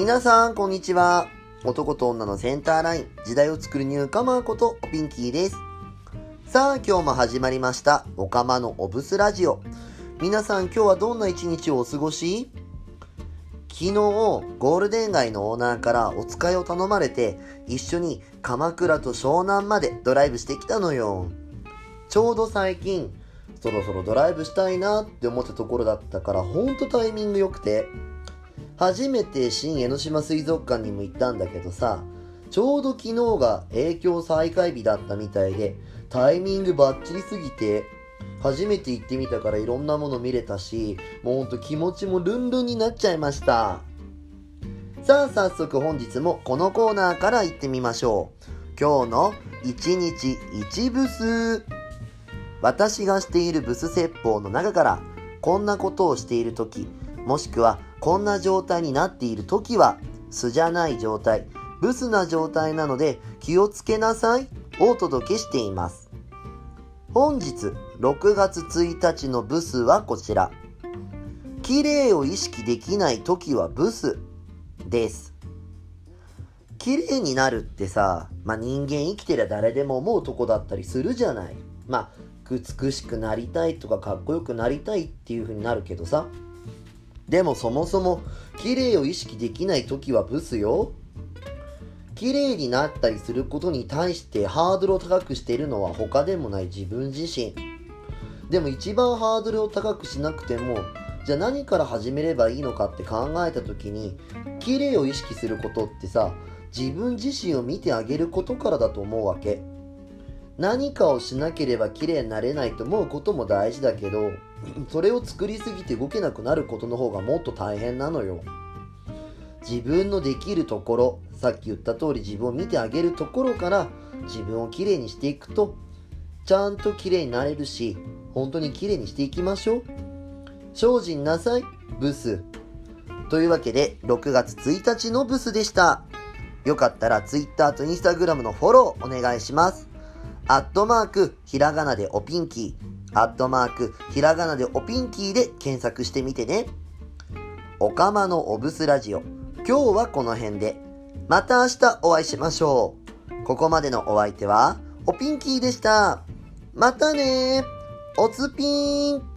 皆さん、こんにちは。男と女のセンターライン、時代を作るニューカマーことピンキーです。さあ、今日も始まりました、おかまのおブスラジオ。皆さん、今日はどんな一日をお過ごし？昨日、ゴールデン街のオーナーからお使いを頼まれて、一緒に鎌倉と湘南までドライブしてきたのよ。ちょうど最近、そろそろドライブしたいなって思ったところだったから、ほんとタイミング良くて、初めて新江ノ島水族館にも行ったんだけどさ、ちょうど昨日が影響再開日だったみたいで、タイミングバッチリすぎて、初めて行ってみたからいろんなもの見れたし、もうほんと気持ちもルンルンになっちゃいました。さあ早速本日もこのコーナーから行ってみましょう。今日の1日1ブス。私がしているブス説法の中から、こんなことをしている時もしくはこんな状態になっている時は、素じゃない状態、ブスな状態なので気をつけなさいをお届けしています。本日6月1日のブスはこちら。綺麗を意識できない時はブスです。綺麗になるってさ、まあ、人間生きてりゃ誰でも思うとこだったりするじゃない。まあ、美しくなりたいとかかっこよくなりたいっていう風になるけどさ。でもそもそも綺麗を意識できない時はブスよ。綺麗になったりすることに対してハードルを高くしているのは他でもない自分自身。でも一番ハードルを高くしなくても、じゃあ何から始めればいいのかって考えた時に、綺麗を意識することってさ、自分自身を見てあげることからだと思うわけ。何かをしなければ綺麗になれないと思うことも大事だけど、それを作りすぎて動けなくなることの方がもっと大変なのよ。自分のできるところ、さっき言った通り自分を見てあげるところから自分をきれいにしていくと、ちゃんと綺麗になれるし、本当に綺麗にしていきましょう。精進なさい、ブス。というわけで、6月1日のブスでした。よかったら Twitter と Instagram のフォローお願いします。アットマーク、ひらがなでおピンキー。アットマーク、ひらがなでおピンキーで検索してみてね。おかまのおぶすラジオ。今日はこの辺で。また明日お会いしましょう。ここまでのお相手は、おピンキーでした。またねおつぴーん